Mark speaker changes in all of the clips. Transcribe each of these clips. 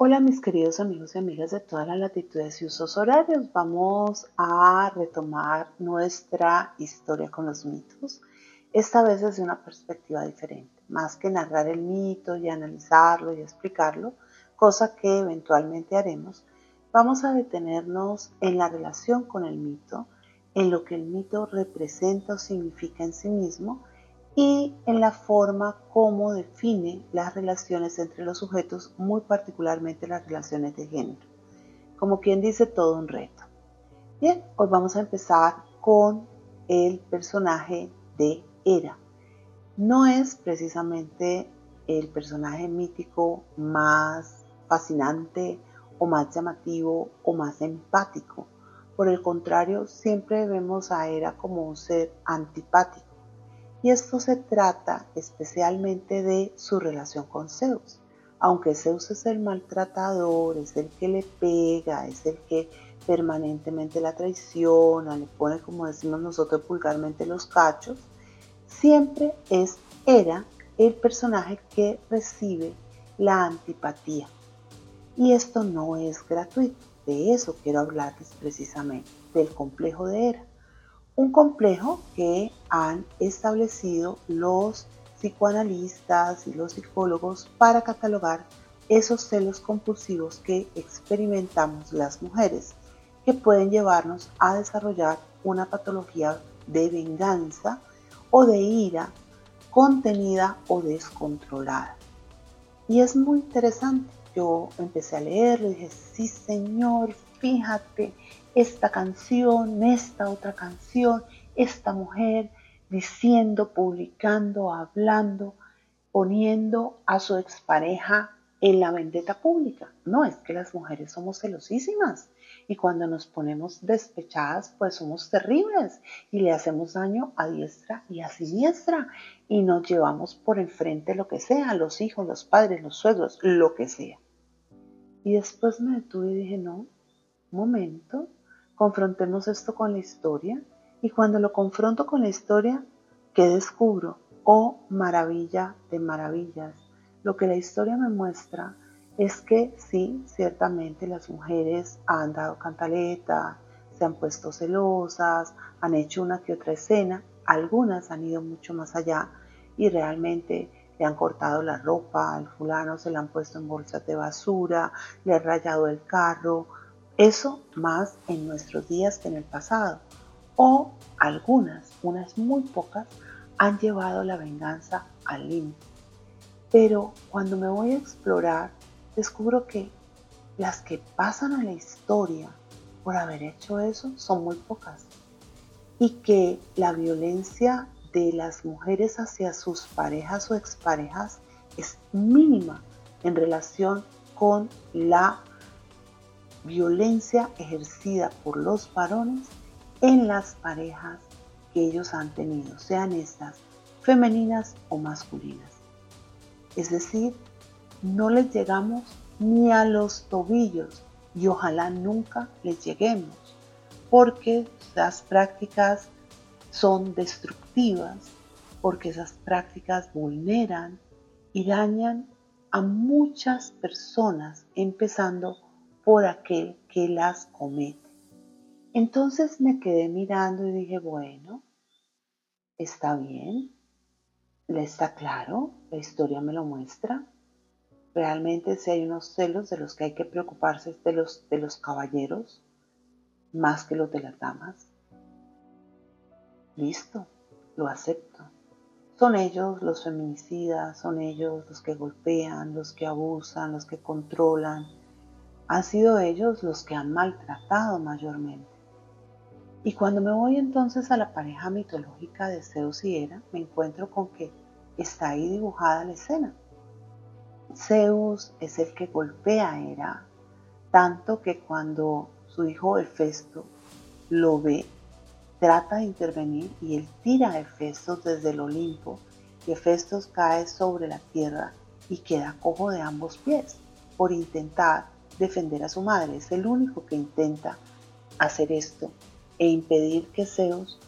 Speaker 1: Hola mis queridos amigos y amigas de todas las latitudes y usos horarios. Vamos a retomar nuestra historia con los mitos, esta vez desde una perspectiva diferente. Más que narrar el mito y analizarlo y explicarlo, cosa que eventualmente haremos, vamos a detenernos en la relación con el mito, en lo que el mito representa o significa en sí mismo y en la forma como define las relaciones entre los sujetos, muy particularmente las relaciones de género. Como quien dice, todo un reto. Bien, hoy vamos a empezar con el personaje de Hera. No es precisamente el personaje mítico más fascinante o más llamativo o más empático. Por el contrario, siempre vemos a Hera como un ser antipático y esto se trata especialmente de su relación con Zeus. Aunque Zeus es el maltratador, es el que le pega, es el que permanentemente la traiciona, le pone, como decimos nosotros vulgarmente, los cachos, siempre es Hera el personaje que recibe la antipatía. Y esto no es gratuito, de eso quiero hablarles precisamente, del complejo de Hera un complejo que han establecido los psicoanalistas y los psicólogos para catalogar esos celos compulsivos que experimentamos las mujeres, que pueden llevarnos a desarrollar una patología de venganza o de ira contenida o descontrolada. Y es muy interesante. Yo empecé a leerlo y dije, sí señor, fíjate, esta canción, esta otra canción, esta mujer diciendo, publicando, hablando, poniendo a su expareja en la vendetta pública. No, es que las mujeres somos celosísimas y cuando nos ponemos despechadas, pues somos terribles y le hacemos daño a diestra y a siniestra y nos llevamos por enfrente lo que sea, los hijos, los padres, los suegros, lo que sea. Y después me detuve y dije, no, momento, confrontemos esto con la historia y cuando lo confronto con la historia, ¿qué descubro? Oh, maravilla de maravillas. Lo que la historia me muestra es que sí, ciertamente las mujeres han dado cantaleta, se han puesto celosas, han hecho una que otra escena, algunas han ido mucho más allá y realmente le han cortado la ropa al fulano, se la han puesto en bolsas de basura, le han rayado el carro, eso más en nuestros días que en el pasado. O algunas, unas muy pocas, han llevado la venganza al límite. Pero cuando me voy a explorar, descubro que las que pasan a la historia por haber hecho eso son muy pocas. Y que la violencia de las mujeres hacia sus parejas o exparejas es mínima en relación con la violencia ejercida por los varones en las parejas que ellos han tenido, sean estas femeninas o masculinas. Es decir, no les llegamos ni a los tobillos y ojalá nunca les lleguemos, porque esas prácticas son destructivas, porque esas prácticas vulneran y dañan a muchas personas, empezando por aquel que las comete. Entonces me quedé mirando y dije, bueno, está bien, le está claro, la historia me lo muestra. Realmente si hay unos celos de los que hay que preocuparse de los, de los caballeros más que los de las damas. Listo, lo acepto. Son ellos los feminicidas, son ellos los que golpean, los que abusan, los que controlan, han sido ellos los que han maltratado mayormente. Y cuando me voy entonces a la pareja mitológica de Zeus y Hera, me encuentro con que está ahí dibujada la escena. Zeus es el que golpea a Hera, tanto que cuando su hijo Hefesto lo ve, trata de intervenir y él tira a Hefesto desde el Olimpo y Hefesto cae sobre la tierra y queda cojo de ambos pies por intentar defender a su madre. Es el único que intenta hacer esto e impedir que Zeus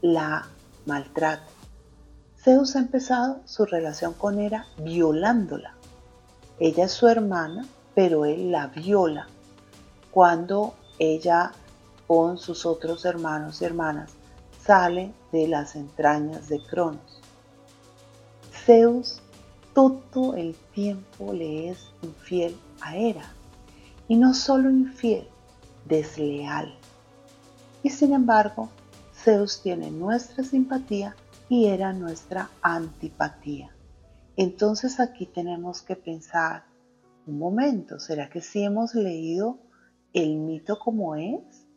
Speaker 1: la maltrate. Zeus ha empezado su relación con Hera violándola. Ella es su hermana pero él la viola cuando ella con sus otros hermanos y hermanas sale de las entrañas de Cronos. Zeus todo el tiempo le es infiel a Hera, y no solo infiel, desleal. Y sin embargo, Zeus tiene nuestra simpatía y Hera nuestra antipatía. Entonces aquí tenemos que pensar, un momento, ¿será que si hemos leído el mito como es?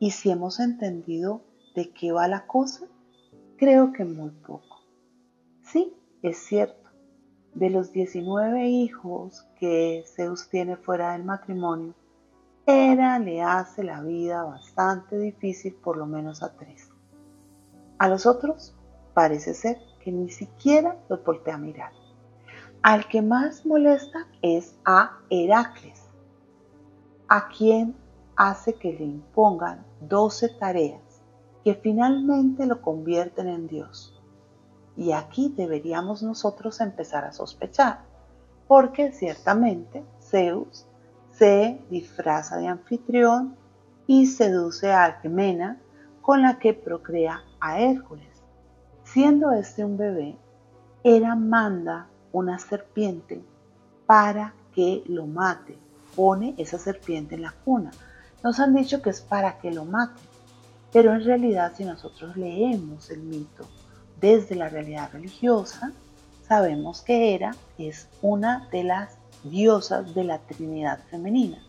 Speaker 1: ¿Y si hemos entendido de qué va la cosa? Creo que muy poco. Sí, es cierto. De los 19 hijos que Zeus tiene fuera del matrimonio, Hera le hace la vida bastante difícil por lo menos a tres. A los otros parece ser que ni siquiera los voltea a mirar. Al que más molesta es a Heracles, a quien hace que le impongan 12 tareas que finalmente lo convierten en Dios. Y aquí deberíamos nosotros empezar a sospechar, porque ciertamente Zeus se disfraza de anfitrión y seduce a Alcmena con la que procrea a Hércules. Siendo este un bebé, Hera manda una serpiente para que lo mate. Pone esa serpiente en la cuna. Nos han dicho que es para que lo mate, pero en realidad si nosotros leemos el mito desde la realidad religiosa, sabemos que Hera es una de las diosas de la Trinidad femenina.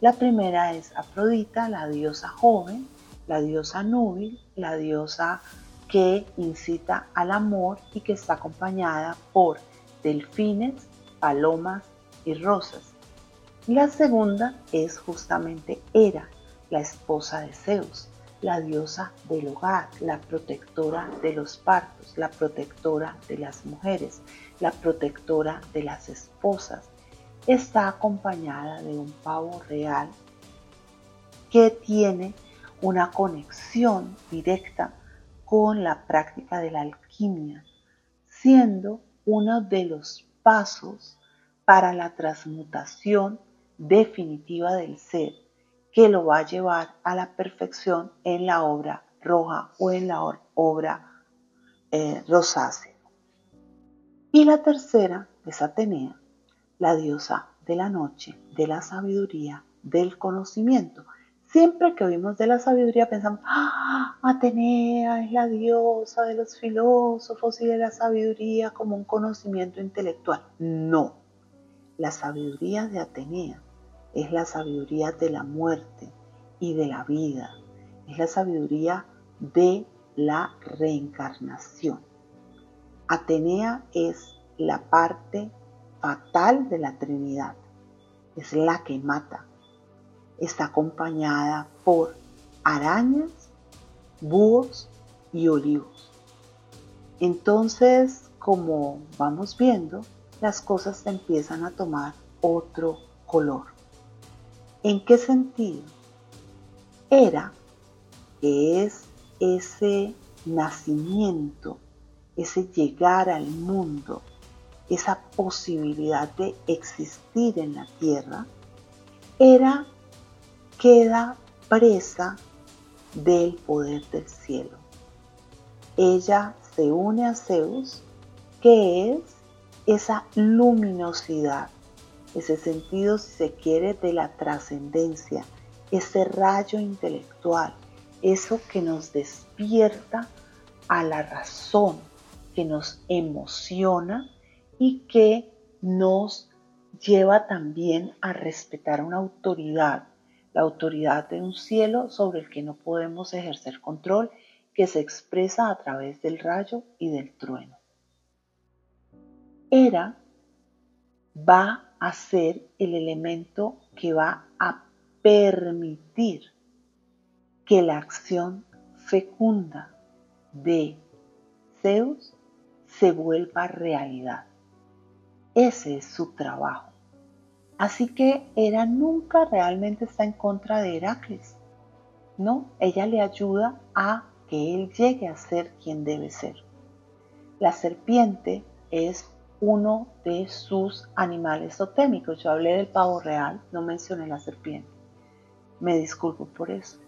Speaker 1: La primera es Afrodita, la diosa joven, la diosa núbil, la diosa que incita al amor y que está acompañada por delfines, palomas y rosas. La segunda es justamente Hera, la esposa de Zeus, la diosa del hogar, la protectora de los partos, la protectora de las mujeres, la protectora de las esposas. Está acompañada de un pavo real que tiene una conexión directa con la práctica de la alquimia, siendo uno de los pasos para la transmutación definitiva del ser que lo va a llevar a la perfección en la obra roja o en la obra eh, rosácea. Y la tercera es Atenea, la diosa de la noche, de la sabiduría, del conocimiento. Siempre que oímos de la sabiduría pensamos, ah, Atenea es la diosa de los filósofos y de la sabiduría como un conocimiento intelectual. No, la sabiduría de Atenea es la sabiduría de la muerte y de la vida, es la sabiduría de la reencarnación. Atenea es la parte fatal de la Trinidad, es la que mata. Está acompañada por arañas, búhos y olivos. Entonces, como vamos viendo, las cosas empiezan a tomar otro color. ¿En qué sentido? Era, que es ese nacimiento, ese llegar al mundo, esa posibilidad de existir en la tierra, era queda presa del poder del cielo. Ella se une a Zeus, que es esa luminosidad ese sentido, si se quiere, de la trascendencia, ese rayo intelectual, eso que nos despierta a la razón, que nos emociona y que nos lleva también a respetar una autoridad, la autoridad de un cielo sobre el que no podemos ejercer control, que se expresa a través del rayo y del trueno. Era va a ser el elemento que va a permitir que la acción fecunda de Zeus se vuelva realidad. Ese es su trabajo. Así que Hera nunca realmente está en contra de Heracles. No, ella le ayuda a que él llegue a ser quien debe ser. La serpiente es uno de sus animales totémicos. Yo hablé del pavo real, no mencioné la serpiente. Me disculpo por eso.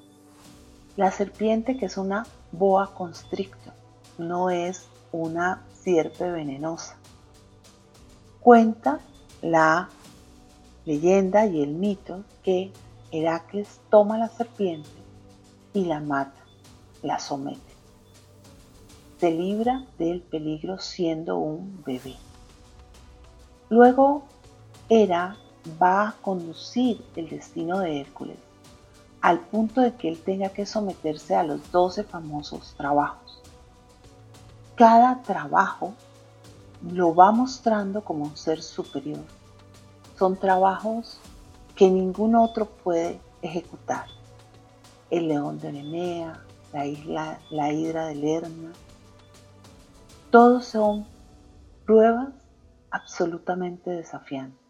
Speaker 1: La serpiente, que es una boa constrictor, no es una sierpe venenosa. Cuenta la leyenda y el mito que Heracles toma la serpiente y la mata, la somete. Se libra del peligro siendo un bebé. Luego Hera va a conducir el destino de Hércules al punto de que él tenga que someterse a los doce famosos trabajos. Cada trabajo lo va mostrando como un ser superior. Son trabajos que ningún otro puede ejecutar. El león de Nemea, la isla, la hidra de Lerna, todos son pruebas absolutamente desafiantes.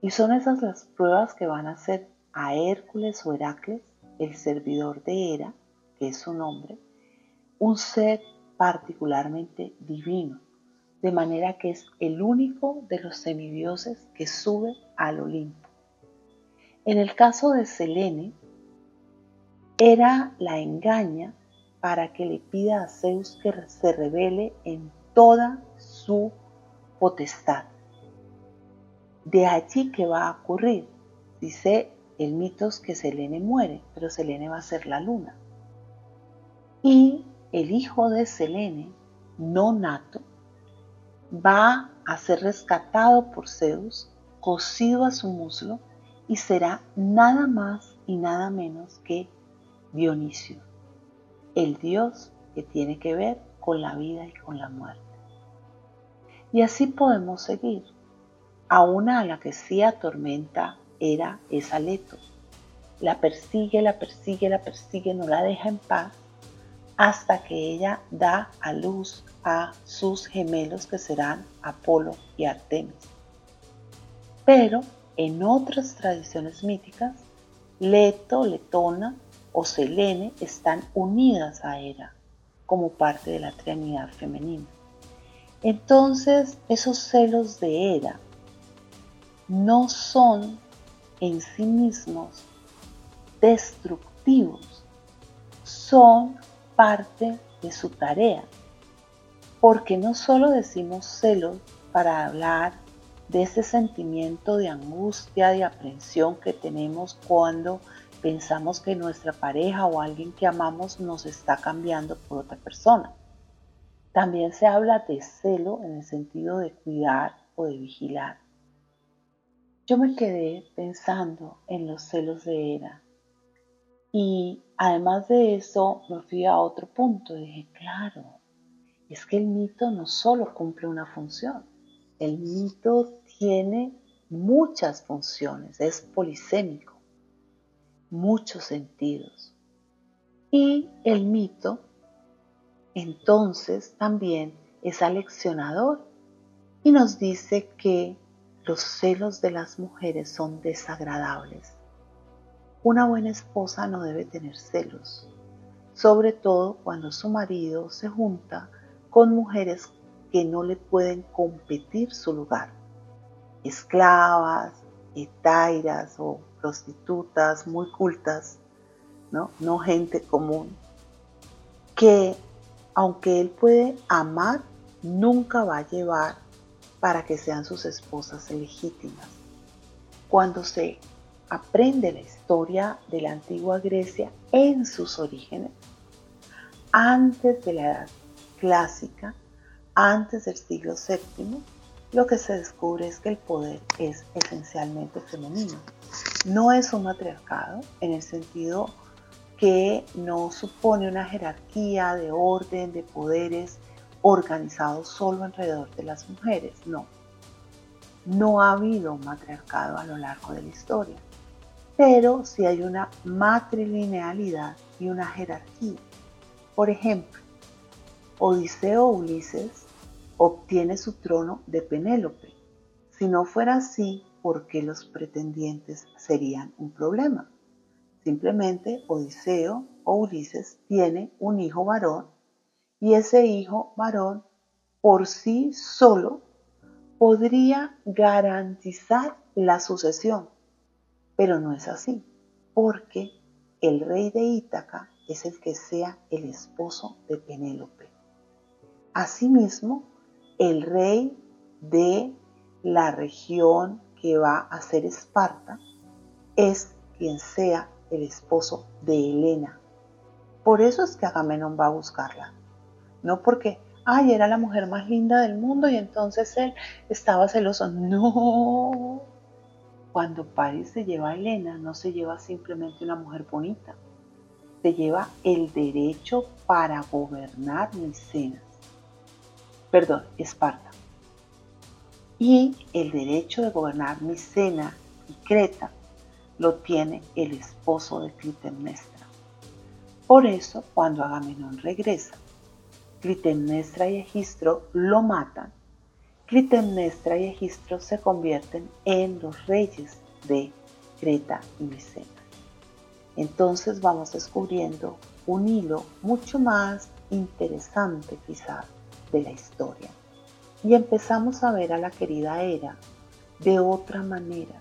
Speaker 1: Y son esas las pruebas que van a hacer a Hércules o Heracles, el servidor de Hera, que es su nombre, un ser particularmente divino, de manera que es el único de los semidioses que sube al Olimpo. En el caso de Selene, Hera la engaña para que le pida a Zeus que se revele en toda su potestad. De allí que va a ocurrir, dice el mito es que Selene muere, pero Selene va a ser la luna. Y el hijo de Selene, no nato, va a ser rescatado por Zeus, cosido a su muslo, y será nada más y nada menos que Dionisio, el dios que tiene que ver con la vida y con la muerte. Y así podemos seguir. A una a la que sí atormenta era esa Leto. La persigue, la persigue, la persigue, no la deja en paz hasta que ella da a luz a sus gemelos que serán Apolo y Artemis. Pero en otras tradiciones míticas, Leto, Letona o Selene están unidas a Hera como parte de la Trinidad femenina. Entonces, esos celos de Hera no son en sí mismos destructivos, son parte de su tarea. Porque no solo decimos celos para hablar de ese sentimiento de angustia, de aprensión que tenemos cuando pensamos que nuestra pareja o alguien que amamos nos está cambiando por otra persona. También se habla de celo en el sentido de cuidar o de vigilar. Yo me quedé pensando en los celos de Hera y además de eso me fui a otro punto. Dije, claro, es que el mito no solo cumple una función, el mito tiene muchas funciones, es polisémico, muchos sentidos. Y el mito entonces también es aleccionador y nos dice que los celos de las mujeres son desagradables. Una buena esposa no debe tener celos, sobre todo cuando su marido se junta con mujeres que no le pueden competir su lugar. Esclavas, etairas o prostitutas muy cultas, ¿no? no gente común, que aunque él puede amar, nunca va a llevar para que sean sus esposas legítimas. Cuando se aprende la historia de la antigua Grecia en sus orígenes, antes de la edad clásica, antes del siglo VII, lo que se descubre es que el poder es esencialmente femenino. No es un matriarcado en el sentido que no supone una jerarquía de orden, de poderes organizado solo alrededor de las mujeres, no. No ha habido matriarcado a lo largo de la historia, pero sí hay una matrilinealidad y una jerarquía. Por ejemplo, Odiseo Ulises obtiene su trono de Penélope. Si no fuera así, ¿por qué los pretendientes serían un problema? Simplemente Odiseo o Ulises tiene un hijo varón y ese hijo varón por sí solo podría garantizar la sucesión, pero no es así, porque el rey de Ítaca es el que sea el esposo de Penélope. Asimismo, el rey de la región que va a ser Esparta es quien sea el esposo de Helena. Por eso es que Agamenón va a buscarla. No porque, ay, era la mujer más linda del mundo y entonces él estaba celoso. No. Cuando París se lleva a Helena, no se lleva simplemente una mujer bonita. Se lleva el derecho para gobernar Micenas. Perdón, Esparta. Y el derecho de gobernar Micena y Creta lo tiene el esposo de Clitemnestra. Por eso, cuando Agamenón regresa, Clitemnestra y Egistro lo matan. Clitemnestra y Egistro se convierten en los reyes de Creta y Micena. Entonces vamos descubriendo un hilo mucho más interesante quizás de la historia. Y empezamos a ver a la querida Era de otra manera,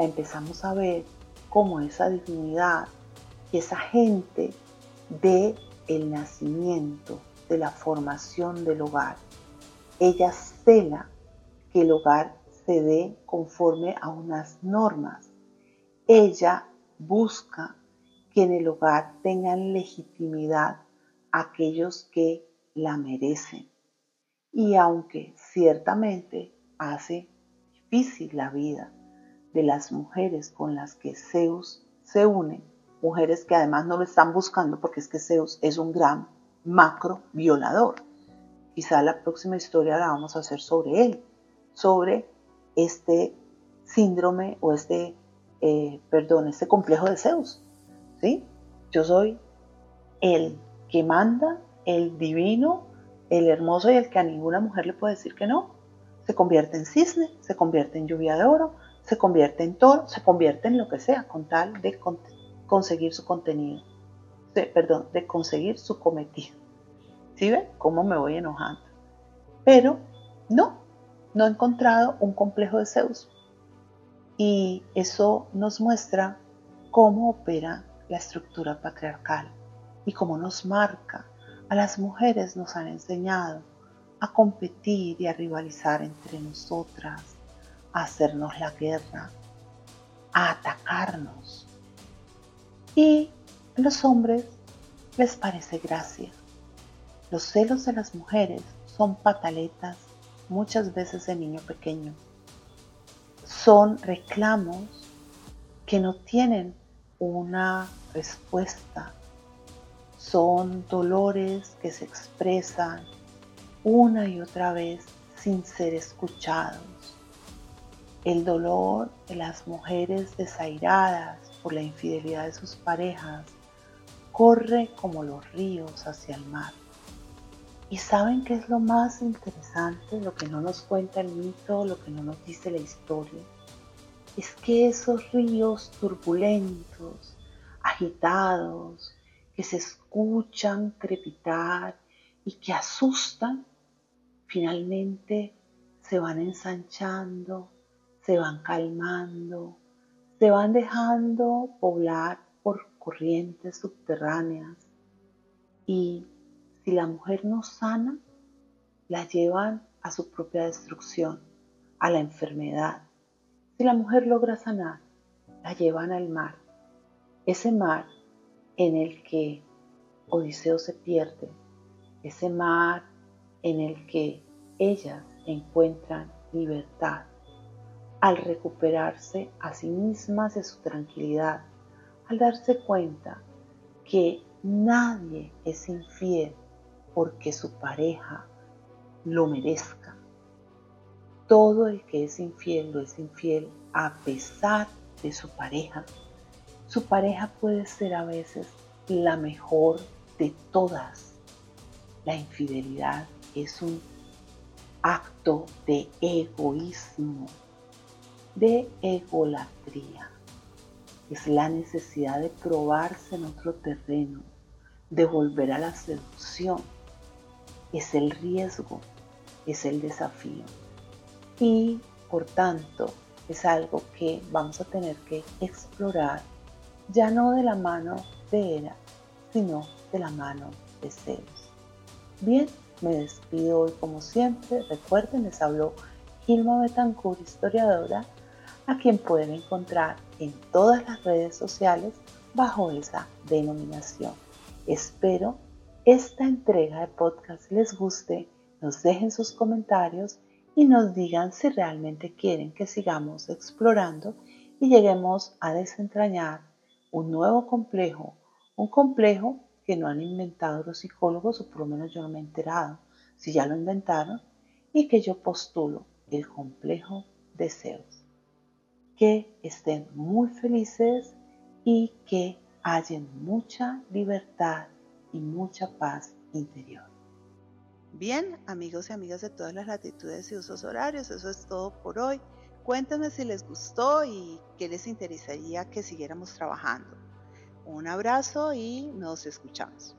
Speaker 1: la empezamos a ver como esa dignidad y esa gente de el nacimiento, de la formación del hogar. Ella cela que el hogar se dé conforme a unas normas. Ella busca que en el hogar tengan legitimidad aquellos que la merecen. Y aunque ciertamente hace difícil la vida, de las mujeres con las que Zeus se une, mujeres que además no lo están buscando porque es que Zeus es un gran macro violador. Quizá la próxima historia la vamos a hacer sobre él, sobre este síndrome o este, eh, perdón, este complejo de Zeus. ¿sí? Yo soy el que manda, el divino, el hermoso y el que a ninguna mujer le puede decir que no. Se convierte en cisne, se convierte en lluvia de oro, se convierte en toro, se convierte en lo que sea, con tal de conseguir su contenido, perdón, de conseguir su cometido. ¿Sí ven cómo me voy enojando? Pero no, no he encontrado un complejo de Zeus. Y eso nos muestra cómo opera la estructura patriarcal y cómo nos marca. A las mujeres nos han enseñado a competir y a rivalizar entre nosotras, a hacernos la guerra, a atacarnos. Y a los hombres les parece gracia. Los celos de las mujeres son pataletas muchas veces de niño pequeño. Son reclamos que no tienen una respuesta. Son dolores que se expresan una y otra vez sin ser escuchados el dolor de las mujeres desairadas por la infidelidad de sus parejas corre como los ríos hacia el mar. ¿Y saben qué es lo más interesante, lo que no nos cuenta el mito, lo que no nos dice la historia? Es que esos ríos turbulentos, agitados, que se escuchan crepitar y que asustan, finalmente se van ensanchando se van calmando, se van dejando poblar por corrientes subterráneas. Y si la mujer no sana, la llevan a su propia destrucción, a la enfermedad. Si la mujer logra sanar, la llevan al mar, ese mar en el que Odiseo se pierde, ese mar en el que ellas encuentran libertad al recuperarse a sí mismas de su tranquilidad, al darse cuenta que nadie es infiel porque su pareja lo merezca. Todo el que es infiel lo es infiel a pesar de su pareja. Su pareja puede ser a veces la mejor de todas. La infidelidad es un acto de egoísmo de egolatría. Es la necesidad de probarse en otro terreno, de volver a la seducción. Es el riesgo, es el desafío. y por tanto es algo que vamos a tener que explorar ya no de la mano de Era, sino de la mano de Zeus. Bien, me despido hoy como siempre. Recuerden, les habló Gilma Betancourt, historiadora, a quien pueden encontrar en todas las redes sociales bajo esa denominación. Espero esta entrega de podcast les guste, nos dejen sus comentarios y nos digan si realmente quieren que sigamos explorando y lleguemos a desentrañar un nuevo complejo, un complejo que no han inventado los psicólogos, o por lo menos yo no me he enterado si ya lo inventaron, y que yo postulo el complejo de. Que estén muy felices y que hayan mucha libertad y mucha paz interior. Bien, amigos y amigas de todas las latitudes y usos horarios, eso es todo por hoy. Cuéntenme si les gustó y qué les interesaría que siguiéramos trabajando. Un abrazo y nos escuchamos.